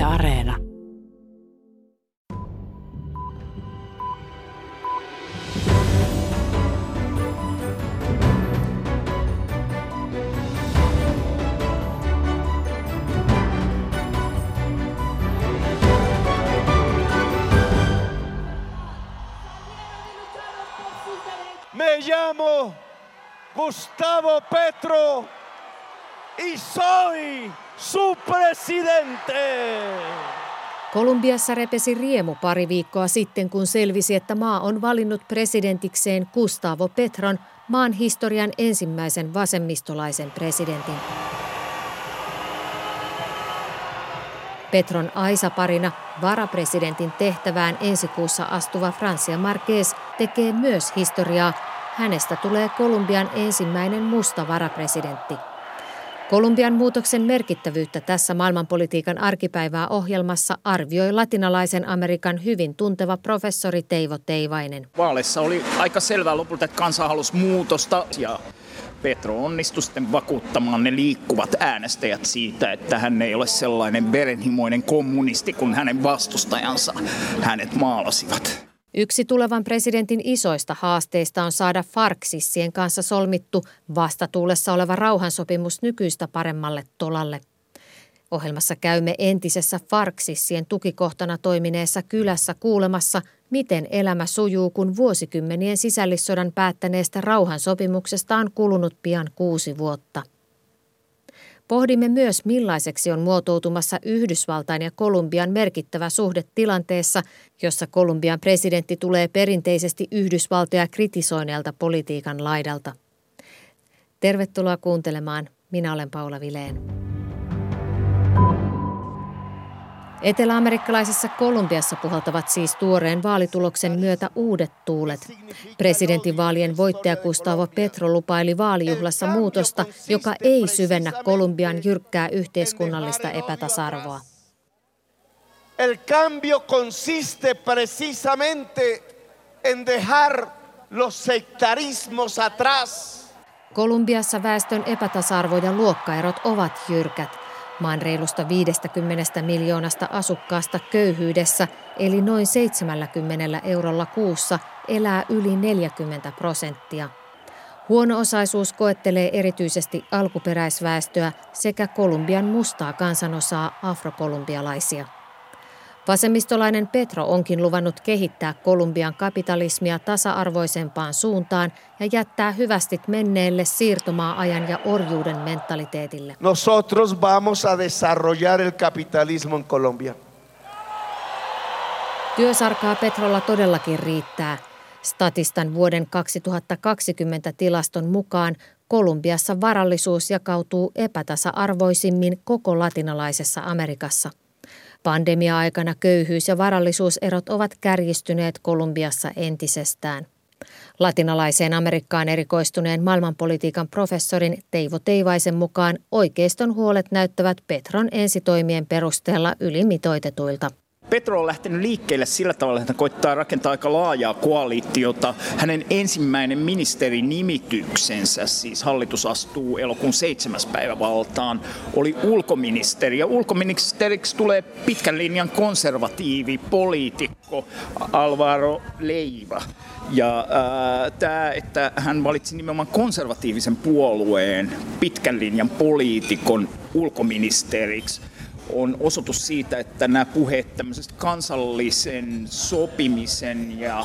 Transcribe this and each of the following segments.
Yle Areena. Me llamo Gustavo Petro y soy su presidente. Kolumbiassa repesi riemu pari viikkoa sitten, kun selvisi, että maa on valinnut presidentikseen Gustavo Petron, maan historian ensimmäisen vasemmistolaisen presidentin. Petron Aisa-parina varapresidentin tehtävään ensi kuussa astuva Francia Marquez tekee myös historiaa. Hänestä tulee Kolumbian ensimmäinen musta varapresidentti. Kolumbian muutoksen merkittävyyttä tässä maailmanpolitiikan arkipäivää ohjelmassa arvioi latinalaisen Amerikan hyvin tunteva professori Teivo Teivainen. Vaaleissa oli aika selvää lopulta, että kansa halusi muutosta ja Petro onnistui sitten vakuuttamaan ne liikkuvat äänestäjät siitä, että hän ei ole sellainen verenhimoinen kommunisti kuin hänen vastustajansa hänet maalasivat. Yksi tulevan presidentin isoista haasteista on saada Farksissien kanssa solmittu vastatuulessa oleva rauhansopimus nykyistä paremmalle tolalle. Ohjelmassa käymme entisessä Farksissien tukikohtana toimineessa kylässä kuulemassa, miten elämä sujuu, kun vuosikymmenien sisällissodan päättäneestä rauhansopimuksesta on kulunut pian kuusi vuotta. Pohdimme myös, millaiseksi on muotoutumassa Yhdysvaltain ja Kolumbian merkittävä suhde tilanteessa, jossa Kolumbian presidentti tulee perinteisesti Yhdysvaltoja kritisoineelta politiikan laidalta. Tervetuloa kuuntelemaan. Minä olen Paula Vileen. Eteläamerikkalaisessa Kolumbiassa puhaltavat siis tuoreen vaalituloksen myötä uudet tuulet. Presidentinvaalien voittaja Gustavo Petro lupaili vaalijuhlassa muutosta, joka ei syvennä Kolumbian jyrkkää yhteiskunnallista epätasa-arvoa. El cambio consiste precisamente en dejar los sectarismos atrás. Kolumbiassa väestön epätasa-arvo ja luokkaerot ovat jyrkät. Maan reilusta 50 miljoonasta asukkaasta köyhyydessä, eli noin 70 eurolla kuussa, elää yli 40 prosenttia. Huono-osaisuus koettelee erityisesti alkuperäisväestöä sekä Kolumbian mustaa kansanosaa afrokolumbialaisia. Vasemmistolainen Petro onkin luvannut kehittää Kolumbian kapitalismia tasa-arvoisempaan suuntaan ja jättää hyvästit menneelle siirtomaa-ajan ja orjuuden mentaliteetille. Nosotros vamos a desarrollar el capitalismo en Colombia. Työsarkaa Petrolla todellakin riittää. Statistan vuoden 2020 tilaston mukaan Kolumbiassa varallisuus jakautuu epätasa-arvoisimmin koko latinalaisessa Amerikassa. Pandemia-aikana köyhyys- ja varallisuuserot ovat kärjistyneet Kolumbiassa entisestään. Latinalaiseen Amerikkaan erikoistuneen maailmanpolitiikan professorin Teivo Teivaisen mukaan oikeiston huolet näyttävät Petron ensitoimien perusteella ylimitoitetuilta. Petro on lähtenyt liikkeelle sillä tavalla, että hän koittaa rakentaa aika laajaa koalitiota. Hänen ensimmäinen ministerinimityksensä, siis hallitus astuu elokuun seitsemäs päivä valtaan, oli ulkoministeri. Ja ulkoministeriksi tulee pitkän linjan konservatiivi, poliitikko Alvaro Leiva. Ja äh, tämä, että hän valitsi nimenomaan konservatiivisen puolueen pitkän linjan poliitikon ulkoministeriksi, on osoitus siitä, että nämä puheet tämmöisestä kansallisen sopimisen ja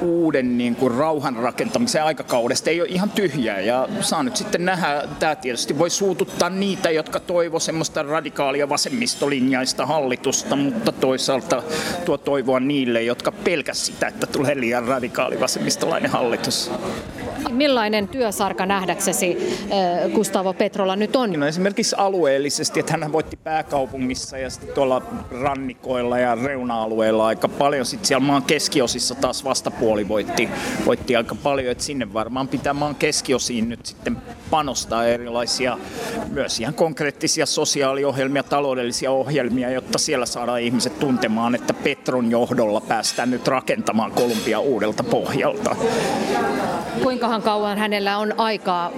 uuden niin kuin rauhan rakentamisen aikakaudesta ei ole ihan tyhjää. Ja saa nyt sitten nähdä, tämä tietysti voi suututtaa niitä, jotka toivoo semmoista radikaalia vasemmistolinjaista hallitusta, mutta toisaalta tuo toivoa niille, jotka pelkäs sitä, että tulee liian radikaali vasemmistolainen hallitus. Millainen työsarka nähdäksesi Gustavo Petrolla nyt on? No esimerkiksi alueellisesti, että hän voitti pääkaupungissa ja sitten tuolla rannikoilla ja reuna-alueilla aika paljon. Sitten siellä maan keskiosissa taas vastapuoli voitti, voitti aika paljon, että sinne varmaan pitää maan keskiosiin nyt sitten panostaa erilaisia myös ihan konkreettisia sosiaaliohjelmia, taloudellisia ohjelmia, jotta siellä saadaan ihmiset tuntemaan, että Petron johdolla päästään nyt rakentamaan Kolumbia uudelta pohjalta. Kuinkahan kauan hänellä on aikaa?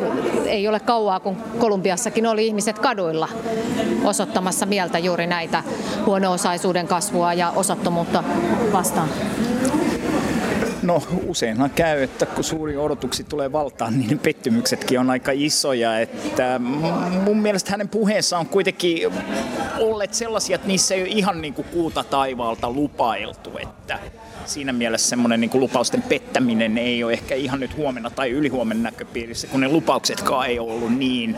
Ei ole kauaa, kun Kolumbiassakin oli ihmiset kaduilla osoittamassa mieltä juuri näitä huono-osaisuuden kasvua ja osattomuutta vastaan. No useinhan käy, että kun suuri odotuksi tulee valtaan, niin pettymyksetkin on aika isoja. Että mun mielestä hänen puheensa on kuitenkin olleet sellaisia, että niissä ei ole ihan niin kuin kuuta taivaalta lupailtu. Että siinä mielessä semmoinen niin lupausten pettäminen ei ole ehkä ihan nyt huomenna tai ylihuomenna näköpiirissä, kun ne lupauksetkaan ei ollut niin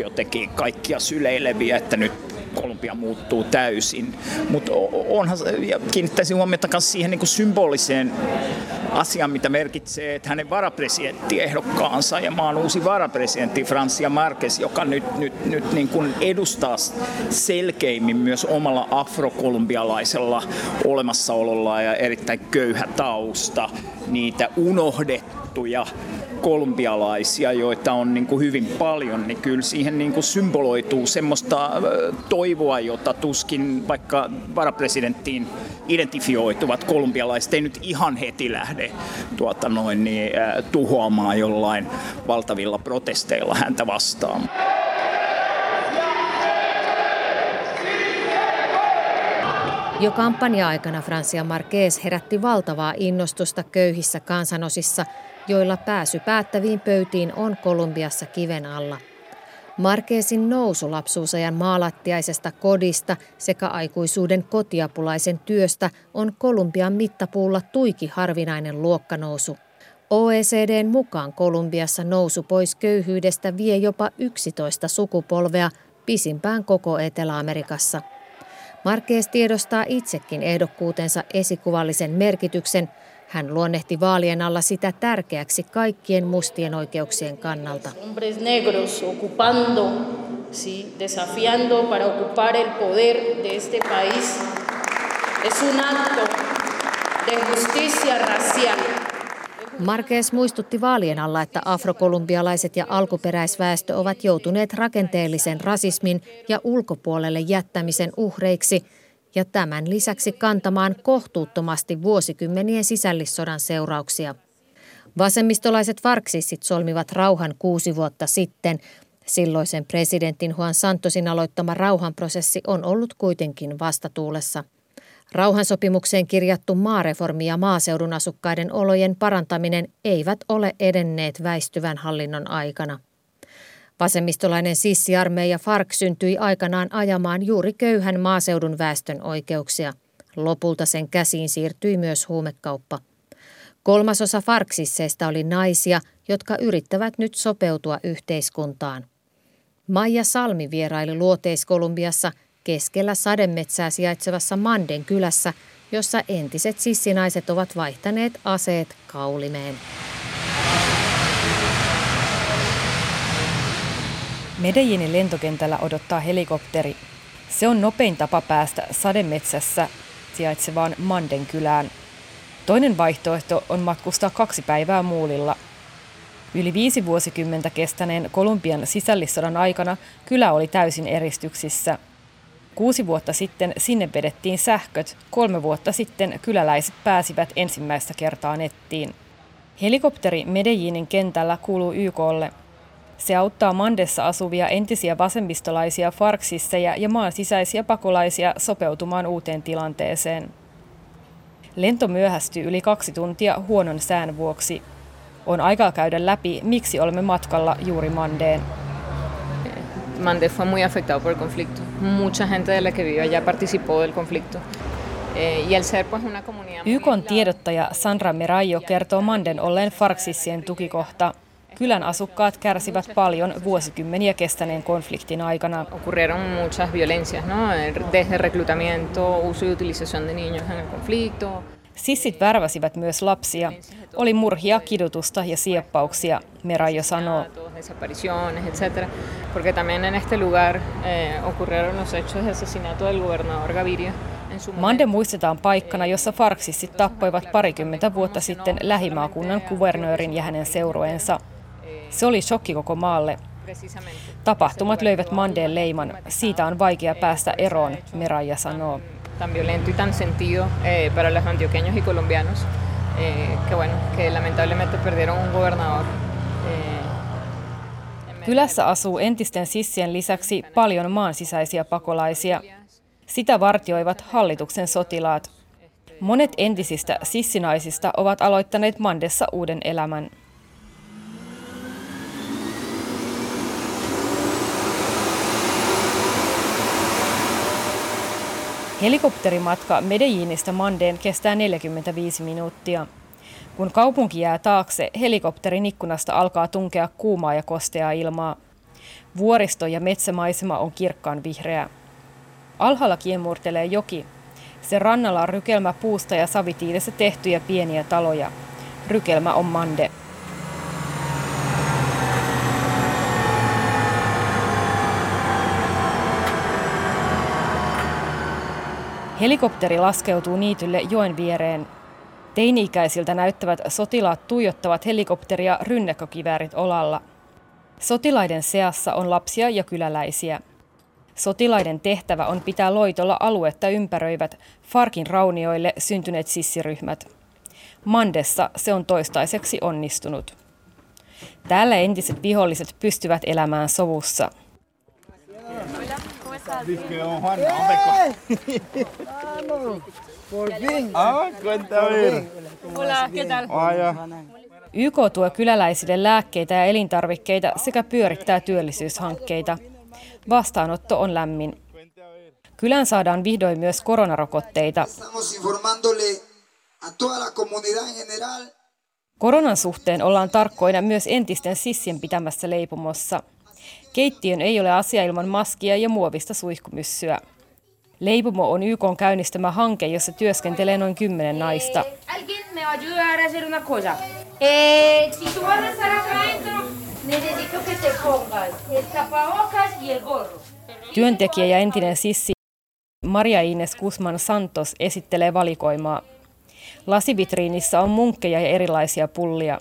jotenkin kaikkia syleileviä, että nyt Kolumbia muuttuu täysin. Mutta onhan, ja kiinnittäisin huomiota myös siihen niin kuin symboliseen asiaan, mitä merkitsee, että hänen varapresidenttiehdokkaansa ja maan uusi varapresidentti Francia Marquez, joka nyt, nyt, nyt niin kuin edustaa selkeimmin myös omalla afrokolumbialaisella olemassaololla ja erittäin köyhä tausta, niitä unohdettuja kolumbialaisia, joita on niin kuin hyvin paljon, niin kyllä siihen niin kuin symboloituu semmoista toivoa, jota tuskin vaikka varapresidenttiin identifioituvat kolumbialaiset ei nyt ihan heti lähde tuota noin, niin, tuhoamaan jollain valtavilla protesteilla häntä vastaan. Jo kampanja-aikana Francia Marquez herätti valtavaa innostusta köyhissä kansanosissa – joilla pääsy päättäviin pöytiin on Kolumbiassa kiven alla. Markeesin nousu lapsuusajan maalattiaisesta kodista sekä aikuisuuden kotiapulaisen työstä on Kolumbian mittapuulla tuiki harvinainen luokkanousu. OECDn mukaan Kolumbiassa nousu pois köyhyydestä vie jopa 11 sukupolvea, pisimpään koko Etelä-Amerikassa. Markees tiedostaa itsekin ehdokkuutensa esikuvallisen merkityksen – hän luonnehti vaalien alla sitä tärkeäksi kaikkien mustien oikeuksien kannalta. es un acto de justicia racial. Marquez muistutti vaalien alla, että afrokolumbialaiset ja alkuperäisväestö ovat joutuneet rakenteellisen rasismin ja ulkopuolelle jättämisen uhreiksi – ja tämän lisäksi kantamaan kohtuuttomasti vuosikymmenien sisällissodan seurauksia. Vasemmistolaiset varksissit solmivat rauhan kuusi vuotta sitten. Silloisen presidentin Juan Santosin aloittama rauhanprosessi on ollut kuitenkin vastatuulessa. Rauhansopimukseen kirjattu maareformi ja maaseudun asukkaiden olojen parantaminen eivät ole edenneet väistyvän hallinnon aikana. Vasemmistolainen sissiarmeija FARC syntyi aikanaan ajamaan juuri köyhän maaseudun väestön oikeuksia. Lopulta sen käsiin siirtyi myös huumekauppa. Kolmasosa farksisseista oli naisia, jotka yrittävät nyt sopeutua yhteiskuntaan. Maija Salmi vieraili Luoteis-Kolumbiassa keskellä sademetsää sijaitsevassa Manden kylässä, jossa entiset sissinaiset ovat vaihtaneet aseet kaulimeen. Medellinin lentokentällä odottaa helikopteri. Se on nopein tapa päästä sademetsässä sijaitsevaan Manden kylään. Toinen vaihtoehto on matkustaa kaksi päivää muulilla. Yli viisi vuosikymmentä kestäneen Kolumbian sisällissodan aikana kylä oli täysin eristyksissä. Kuusi vuotta sitten sinne vedettiin sähköt, kolme vuotta sitten kyläläiset pääsivät ensimmäistä kertaa nettiin. Helikopteri Medellinin kentällä kuuluu YKlle – se auttaa Mandessa asuvia entisiä vasemmistolaisia farksisseja ja maan sisäisiä pakolaisia sopeutumaan uuteen tilanteeseen. Lento myöhästyi yli kaksi tuntia huonon sään vuoksi. On aikaa käydä läpi, miksi olemme matkalla juuri Mandeen. Mande fue muy afectado por el conflicto. Mucha gente de la que vive allá participó del conflicto. Eh, YK tiedottaja Sandra Merajo kertoo Manden olleen farksissien tukikohta – Kylän asukkaat kärsivät paljon vuosikymmeniä kestäneen konfliktin aikana. Ocurrieron muchas violencias, no? Desde reclutamiento, uso y utilización de niños en el conflicto. Sissit värväsivivät myös lapsia. Oli murhia, kidutusta ja sieppauksia, Merajo sanoo. Porque también en este lugar eh, ocurrieron los hechos de asesinato del gobernador Gaviria. Mande muistetaan paikkana, jossa farksissit tappoivat parikymmentä vuotta sitten lähimaakunnan kuvernöörin ja hänen seurueensa. Se oli shokki koko maalle. Tapahtumat löivät Mandeen leiman. Siitä on vaikea päästä eroon, Meraja sanoo. Tan violento y tan sentido eh, para los antioqueños y colombianos. eh, que bueno, que lamentablemente perdieron un gobernador. Kylässä asuu entisten sissien lisäksi paljon maan sisäisiä pakolaisia. Sitä vartioivat hallituksen sotilaat. Monet entisistä sissinaisista ovat aloittaneet Mandessa uuden elämän. Helikopterimatka Medellinistä Mandeen kestää 45 minuuttia. Kun kaupunki jää taakse, helikopterin ikkunasta alkaa tunkea kuumaa ja kosteaa ilmaa. Vuoristo ja metsämaisema on kirkkaan vihreä. Alhaalla kiemurtelee joki. Sen rannalla on rykelmä puusta ja savitiilessä tehtyjä pieniä taloja. Rykelmä on Mande. Helikopteri laskeutuu niitylle joen viereen. Teini-ikäisiltä näyttävät sotilaat tuijottavat helikopteria rynnäkkökiväärit olalla. Sotilaiden seassa on lapsia ja kyläläisiä. Sotilaiden tehtävä on pitää loitolla aluetta ympäröivät Farkin raunioille syntyneet sissiryhmät. Mandessa se on toistaiseksi onnistunut. Täällä entiset viholliset pystyvät elämään sovussa. YK tuo kyläläisille lääkkeitä ja elintarvikkeita sekä pyörittää työllisyyshankkeita. Vastaanotto on lämmin. Kylään saadaan vihdoin myös koronarokotteita. Koronan suhteen ollaan tarkkoina myös entisten sissien pitämässä leipomossa. Keittiön ei ole asia ilman maskia ja muovista suihkumyssyä. Leipomo on YK käynnistämä hanke, jossa työskentelee noin kymmenen naista. Työntekijä ja entinen sissi Maria Ines Guzman Santos esittelee valikoimaa. Lasivitriinissä on munkkeja ja erilaisia pullia.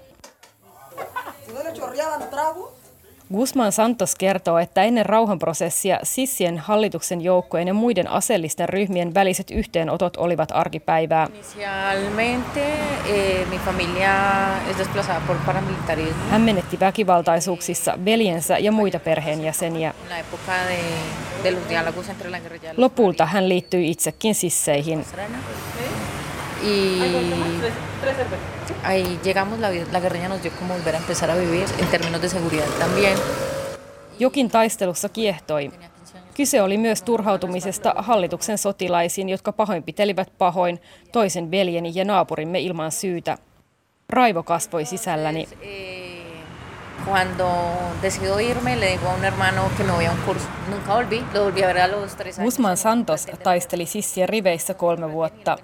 Guzman Santos kertoo, että ennen rauhanprosessia Sissien hallituksen joukkojen ja muiden aseellisten ryhmien väliset yhteenotot olivat arkipäivää. Eh, Hän menetti väkivaltaisuuksissa veljensä ja muita perheenjäseniä. Lopulta hän liittyi itsekin sisseihin. Y ahí llegamos, la, la guerrilla nos dio como volver a empezar a vivir en términos de seguridad también. Jokin taistelussa kiehtoi. Kyse oli myös turhautumisesta hallituksen sotilaisiin, jotka pahoinpitelivät pahoin toisen veljeni ja naapurimme ilman syytä. Raivo kasvoi sisälläni. Cuando decido irme, le digo a un hermano que me voy a un curso. Nunca volví, lo volví a ver a los tres años. Guzman Santos taisteli sissien riveissä kolme vuotta.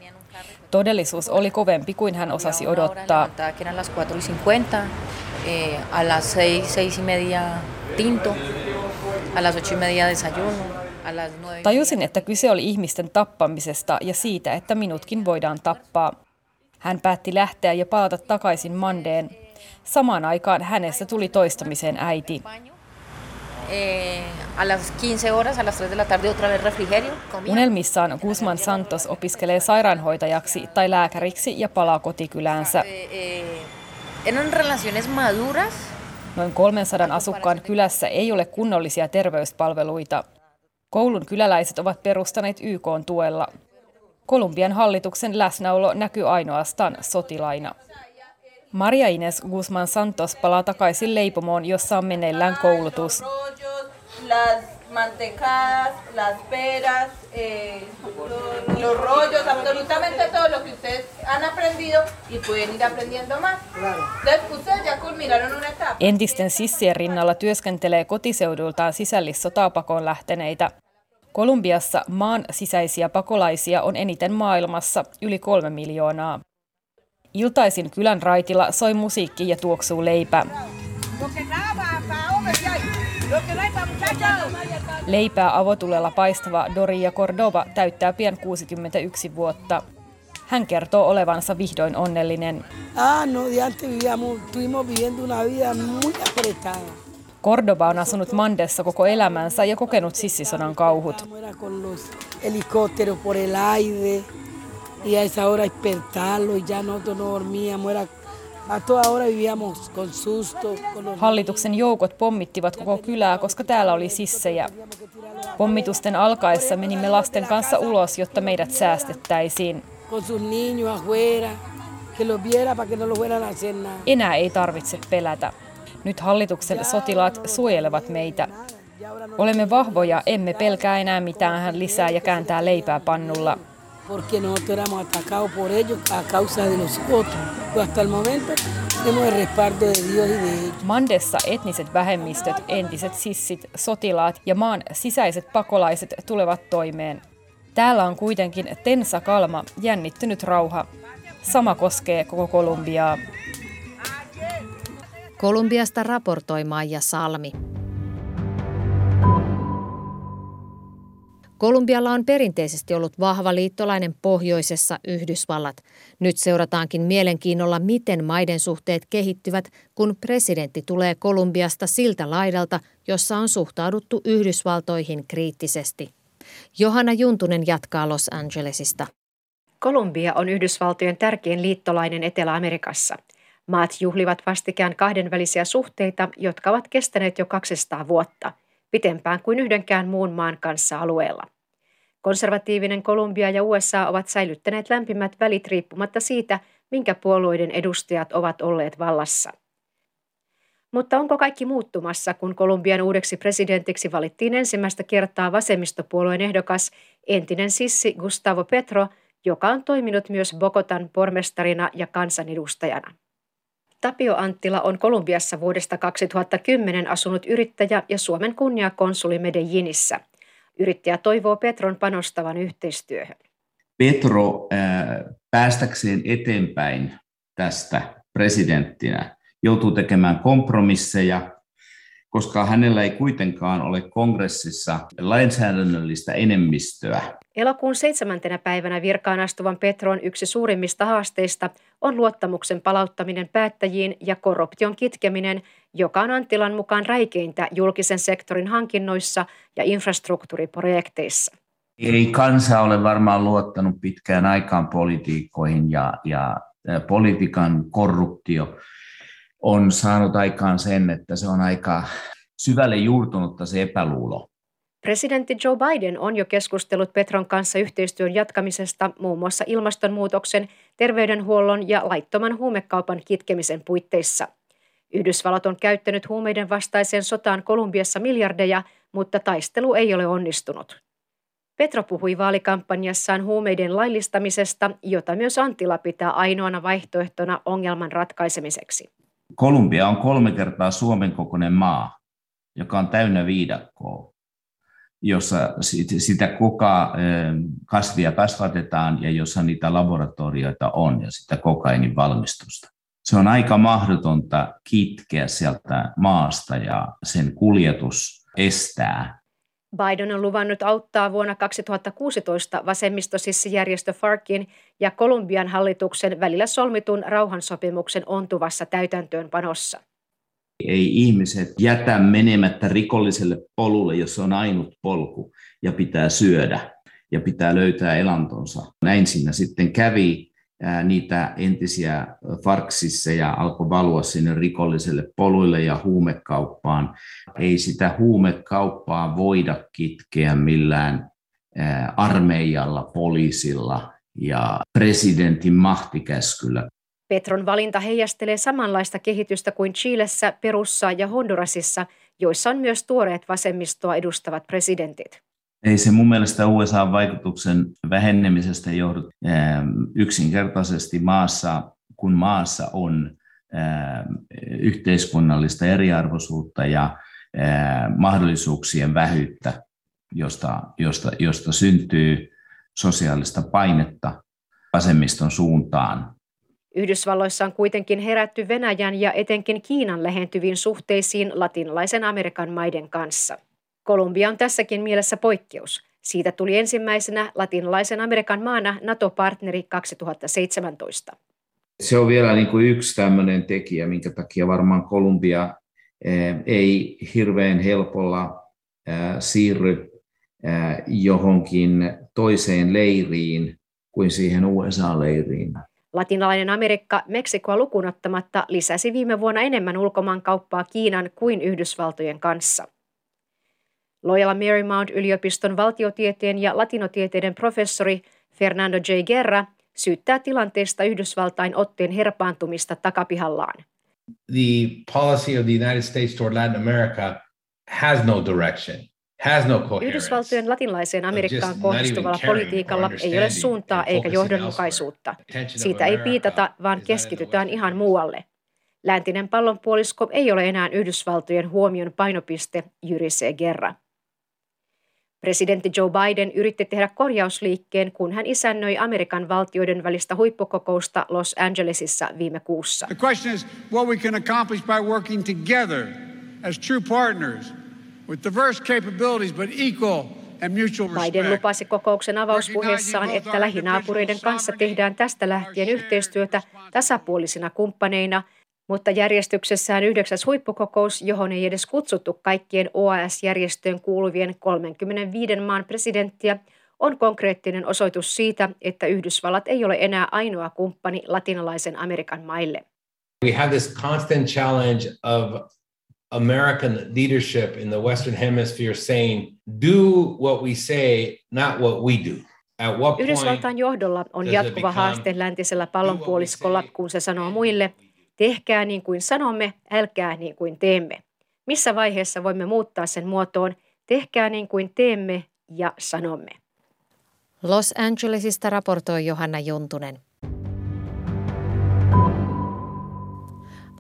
Todellisuus oli kovempi kuin hän osasi odottaa. Eh. Tajusin, että kyse oli ihmisten tappamisesta ja siitä, että minutkin voidaan tappaa. Hän päätti lähteä ja palata takaisin Mandeen. Samaan aikaan hänestä tuli toistamiseen äiti. Eh, a las 15 horas, a las 3 de la tarde otra vez refrigerio. Unelmissaan Guzman Santos opiskelee sairaanhoitajaksi tai lääkäriksi ja palaa kotikyläänsä. Eh, eran relaciones maduras. Noin 300 asukkaan kylässä ei ole kunnollisia terveyspalveluita. Koulun kyläläiset ovat perustaneet YK tuella. Kolumbian hallituksen läsnäolo näkyy ainoastaan sotilaina. Maria Ines Guzman Santos palaa takaisin leipomoon, jossa on meneillään koulutus. Las mantecadas, las peras, eh, los rollos, absolutamente todo lo que ustedes han aprendido y pueden ir aprendiendo más. Entonces, ustedes ya culminaron una etapa. Entisten sissien rinnalla työskentelee kotiseudultaan sisällissotaa pakoon lähteneitä. Kolumbiassa maan sisäisiä pakolaisia on eniten maailmassa, yli kolme miljoonaa. Iltaisin kylän raitilla soi musiikki ja tuoksuu leipä. Leipää avotulella paistava Doria Cordova täyttää pian 61 vuotta. Hän kertoo olevansa vihdoin onnellinen. Ah, no, Cordoba on asunut Mandessa koko elämänsä ja kokenut sissisodan kauhut. Y a esa hora despertarlo y ya nosotros no dormíamos, era a toda hora vivíamos con susto. Con los Hallituksen joukot pommittivat koko kylää, koska täällä oli sissejä. Pommitusten alkaessa menimme lasten kanssa ulos, jotta meidät säästettäisiin. no. Enää ei tarvitse pelätä. Nyt hallituksen sotilaat suojelevat meitä. Olemme vahvoja, emme pelkää enää mitään lisää ja kääntää leipää pannulla. Porque nosotros éramos atacados por ellos a causa de nosotros. Pero hasta el momento tenemos el respaldo de Dios y de ellos. Mandessa etniset vähemmistöt, entiset sissit, sotilaat ja maan sisäiset pakolaiset tulevat toimeen. Täällä on kuitenkin tensa kalma, jännittynyt rauha. Sama koskee koko Kolumbiaa. Kolumbiasta raportoi Maija Salmi. Kolumbialla on perinteisesti ollut vahva liittolainen pohjoisessa Yhdysvallat. Nyt seurataankin mielenkiinnolla, miten maiden suhteet kehittyvät, kun presidentti tulee Kolumbiasta siltä laidalta, jossa on suhtauduttu Yhdysvaltoihin kriittisesti. Johanna Juntunen jatkaa Los Angelesista. Kolumbia on Yhdysvaltojen tärkein liittolainen Etelä-Amerikassa. Maat juhlivat vastikään kahdenvälisiä suhteita, jotka ovat kestäneet jo 200 vuotta, pitempään kuin yhdenkään muun maan kanssa alueella. Konservatiivinen Kolumbia ja USA ovat säilyttäneet lämpimät välit riippumatta siitä, minkä puolueiden edustajat ovat olleet vallassa. Mutta onko kaikki muuttumassa, kun Kolumbian uudeksi presidentiksi valittiin ensimmäistä kertaa vasemmistopuolueen ehdokas entinen sissi Gustavo Petro, joka on toiminut myös Bogotan pormestarina ja kansanedustajana. Tapio Anttila on Kolumbiassa vuodesta 2010 asunut yrittäjä ja Suomen kunniakonsuli Medellinissä. Yrittäjä toivoo Petron panostavan yhteistyöhön. Petro päästäkseen eteenpäin tästä presidenttinä joutuu tekemään kompromisseja, koska hänellä ei kuitenkaan ole kongressissa lainsäädännöllistä enemmistöä. Elokuun seitsemäntenä päivänä virkaan astuvan Petron yksi suurimmista haasteista on luottamuksen palauttaminen päättäjiin ja korruption kitkeminen, joka on Antilan mukaan räikeintä julkisen sektorin hankinnoissa ja infrastruktuuriprojekteissa. Ei kansa ole varmaan luottanut pitkään aikaan politiikkoihin ja, ja politiikan korruptio on saanut aikaan sen, että se on aika syvälle juurtunutta se epäluulo. Presidentti Joe Biden on jo keskustellut Petron kanssa yhteistyön jatkamisesta muun muassa ilmastonmuutoksen, terveydenhuollon ja laittoman huumekaupan kitkemisen puitteissa. Yhdysvallat on käyttänyt huumeiden vastaiseen sotaan Kolumbiassa miljardeja, mutta taistelu ei ole onnistunut. Petro puhui vaalikampanjassaan huumeiden laillistamisesta, jota myös Antila pitää ainoana vaihtoehtona ongelman ratkaisemiseksi. Kolumbia on kolme kertaa Suomen kokoinen maa, joka on täynnä viidakkoa, jossa sitä koka kasvia kasvatetaan ja jossa niitä laboratorioita on ja sitä kokainin valmistusta. Se on aika mahdotonta kitkeä sieltä maasta ja sen kuljetus estää Biden on luvannut auttaa vuonna 2016 vasemmistosissijärjestö Farkin ja Kolumbian hallituksen välillä solmitun rauhansopimuksen ontuvassa täytäntöönpanossa. Ei ihmiset jätä menemättä rikolliselle polulle, jos on ainut polku ja pitää syödä ja pitää löytää elantonsa. Näin siinä sitten kävi niitä entisiä farksisseja alkoi valua sinne rikolliselle poluille ja huumekauppaan. Ei sitä huumekauppaa voida kitkeä millään armeijalla, poliisilla ja presidentin mahtikäskyllä. Petron valinta heijastelee samanlaista kehitystä kuin Chilessä, Perussa ja Hondurasissa, joissa on myös tuoreet vasemmistoa edustavat presidentit. Ei se mun mielestä USA-vaikutuksen vähenemisestä johdu ähm, yksinkertaisesti maassa, kun maassa on ähm, yhteiskunnallista eriarvoisuutta ja äh, mahdollisuuksien vähyyttä, josta, josta, josta syntyy sosiaalista painetta vasemmiston suuntaan. Yhdysvalloissa on kuitenkin herätty Venäjän ja etenkin Kiinan lähentyviin suhteisiin latinalaisen Amerikan maiden kanssa. Kolumbia on tässäkin mielessä poikkeus. Siitä tuli ensimmäisenä latinalaisen Amerikan maana NATO-partneri 2017. Se on vielä niin kuin yksi tämmöinen tekijä, minkä takia varmaan Kolumbia eh, ei hirveän helpolla eh, siirry eh, johonkin toiseen leiriin kuin siihen USA-leiriin. Latinalainen Amerikka Meksikoa lukunottamatta lisäsi viime vuonna enemmän ulkomaankauppaa Kiinan kuin Yhdysvaltojen kanssa. Loyola Marymount-yliopiston valtiotieteen ja latinotieteiden professori Fernando J. Guerra syyttää tilanteesta Yhdysvaltain otteen herpaantumista takapihallaan. The policy of the United States toward Latin America has no direction. Has no coherence. Yhdysvaltojen latinalaiseen Amerikkaan kohdistuvalla politiikalla ei ole suuntaa eikä johdonmukaisuutta. Siitä ei piitata, vaan keskitytään ihan muualle. Läntinen pallonpuolisko ei ole enää Yhdysvaltojen huomion painopiste, jyrisee Guerra. Presidentti Joe Biden yritti tehdä korjausliikkeen, kun hän isännöi Amerikan valtioiden välistä huippukokousta Los Angelesissa viime kuussa. The question is what we can accomplish by working together as true partners Biden lupasi kokouksen avauspuheessaan, että lähinaapureiden kanssa tehdään tästä lähtien yhteistyötä tasapuolisina kumppaneina – mutta järjestyksessään yhdeksäs huippukokous, johon ei edes kutsuttu kaikkien OAS-järjestöön kuuluvien 35 maan presidenttiä, on konkreettinen osoitus siitä, että Yhdysvallat ei ole enää ainoa kumppani latinalaisen Amerikan maille. We have this constant challenge of American leadership in the Western Hemisphere saying, do what we say, not what we do. Yhdysvaltain johdolla on jatkuva haaste läntisellä pallonpuoliskolla, kun se sanoo muille – Tehkää niin kuin sanomme, älkää niin kuin teemme. Missä vaiheessa voimme muuttaa sen muotoon, tehkää niin kuin teemme ja sanomme. Los Angelesista raportoi Johanna Juntunen.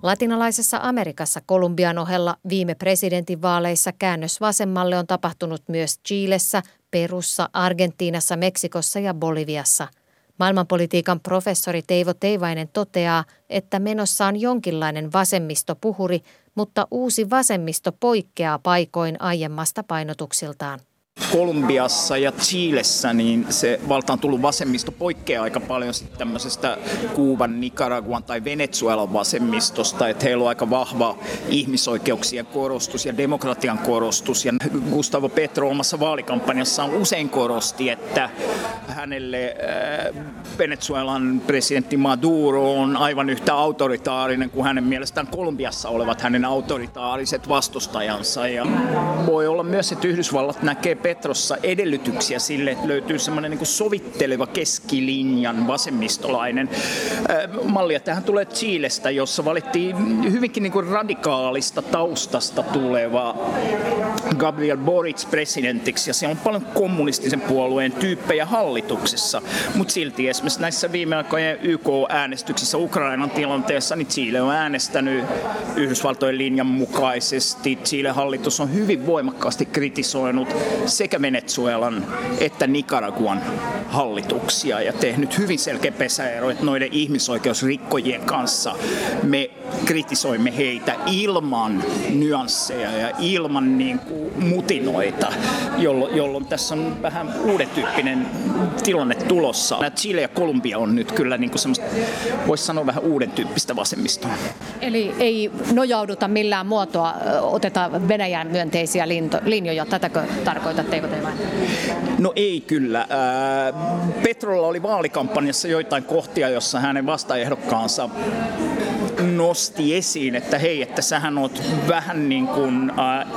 Latinalaisessa Amerikassa Kolumbian ohella viime presidentinvaaleissa käännös vasemmalle on tapahtunut myös Chiilessä, Perussa, Argentiinassa, Meksikossa ja Boliviassa – Maailmanpolitiikan professori Teivo Teivainen toteaa, että menossa on jonkinlainen vasemmistopuhuri, mutta uusi vasemmisto poikkeaa paikoin aiemmasta painotuksiltaan. Kolumbiassa ja Chiilessä niin se valtaan tullut vasemmisto poikkeaa aika paljon sitten tämmöisestä Kuuban, Nicaraguan tai Venezuelan vasemmistosta, että heillä on aika vahva ihmisoikeuksien korostus ja demokratian korostus. Ja Gustavo Petro omassa vaalikampanjassaan usein korosti, että hänelle äh, Venezuelan presidentti Maduro on aivan yhtä autoritaarinen kuin hänen mielestään Kolumbiassa olevat hänen autoritaariset vastustajansa. Ja voi olla myös, että Yhdysvallat näkee Petrossa edellytyksiä sille, että löytyy semmoinen niin sovitteleva keskilinjan vasemmistolainen malli. Tähän tulee Chilestä, jossa valittiin hyvinkin niin radikaalista taustasta tuleva Gabriel Boric presidentiksi ja siellä on paljon kommunistisen puolueen tyyppejä hallituksessa, mutta silti esimerkiksi näissä viime aikojen YK-äänestyksissä Ukrainan tilanteessa, niin Chile on äänestänyt Yhdysvaltojen linjan mukaisesti. Chile hallitus on hyvin voimakkaasti kritisoinut sekä Venezuelan että Nicaraguan hallituksia ja tehnyt hyvin selkeä pesäero, että noiden ihmisoikeusrikkojien kanssa me kritisoimme heitä ilman nyansseja ja ilman niin kuin mutinoita, jolloin, jolloin tässä on vähän uuden tyyppinen tilanne tulossa. Nämä Chile ja Kolumbia on nyt kyllä niin kuin semmoista, voisi sanoa vähän uuden tyyppistä vasemmistoa. Eli ei nojauduta millään muotoa, oteta Venäjän myönteisiä linjoja, tätäkö tarkoitatte, eikö te No ei kyllä. Petrolla oli vaalikampanjassa joitain kohtia, jossa hänen vastaehdokkaansa nosti esiin, että hei, että sähän oot vähän niin kuin äh,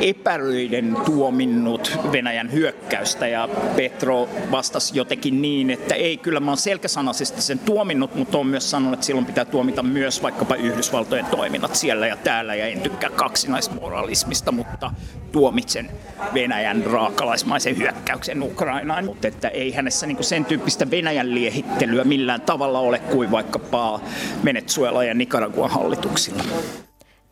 epäröiden tuominnut Venäjän hyökkäystä ja Petro vastasi jotenkin niin, että ei, kyllä mä oon selkäsanaisesti sen tuominnut, mutta on myös sanonut, että silloin pitää tuomita myös vaikkapa Yhdysvaltojen toiminnat siellä ja täällä ja en tykkää kaksinaismoralismista, mutta tuomitsen Venäjän raakalaismaisen hyökkäyksen Ukrainaan, mutta että ei hänessä niin sen tyyppistä Venäjän liehittelyä millään tavalla ole kuin vaikkapa Venezuela ja Nicaraguan hallituksilla.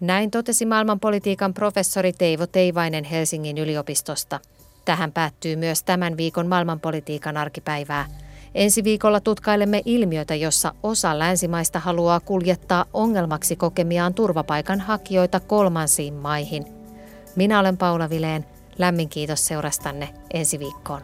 Näin totesi maailmanpolitiikan professori Teivo Teivainen Helsingin yliopistosta. Tähän päättyy myös tämän viikon maailmanpolitiikan arkipäivää. Ensi viikolla tutkailemme ilmiötä, jossa osa länsimaista haluaa kuljettaa ongelmaksi kokemiaan turvapaikanhakijoita kolmansiin maihin. Minä olen Paula Vileen. Lämmin kiitos seurastanne ensi viikkoon.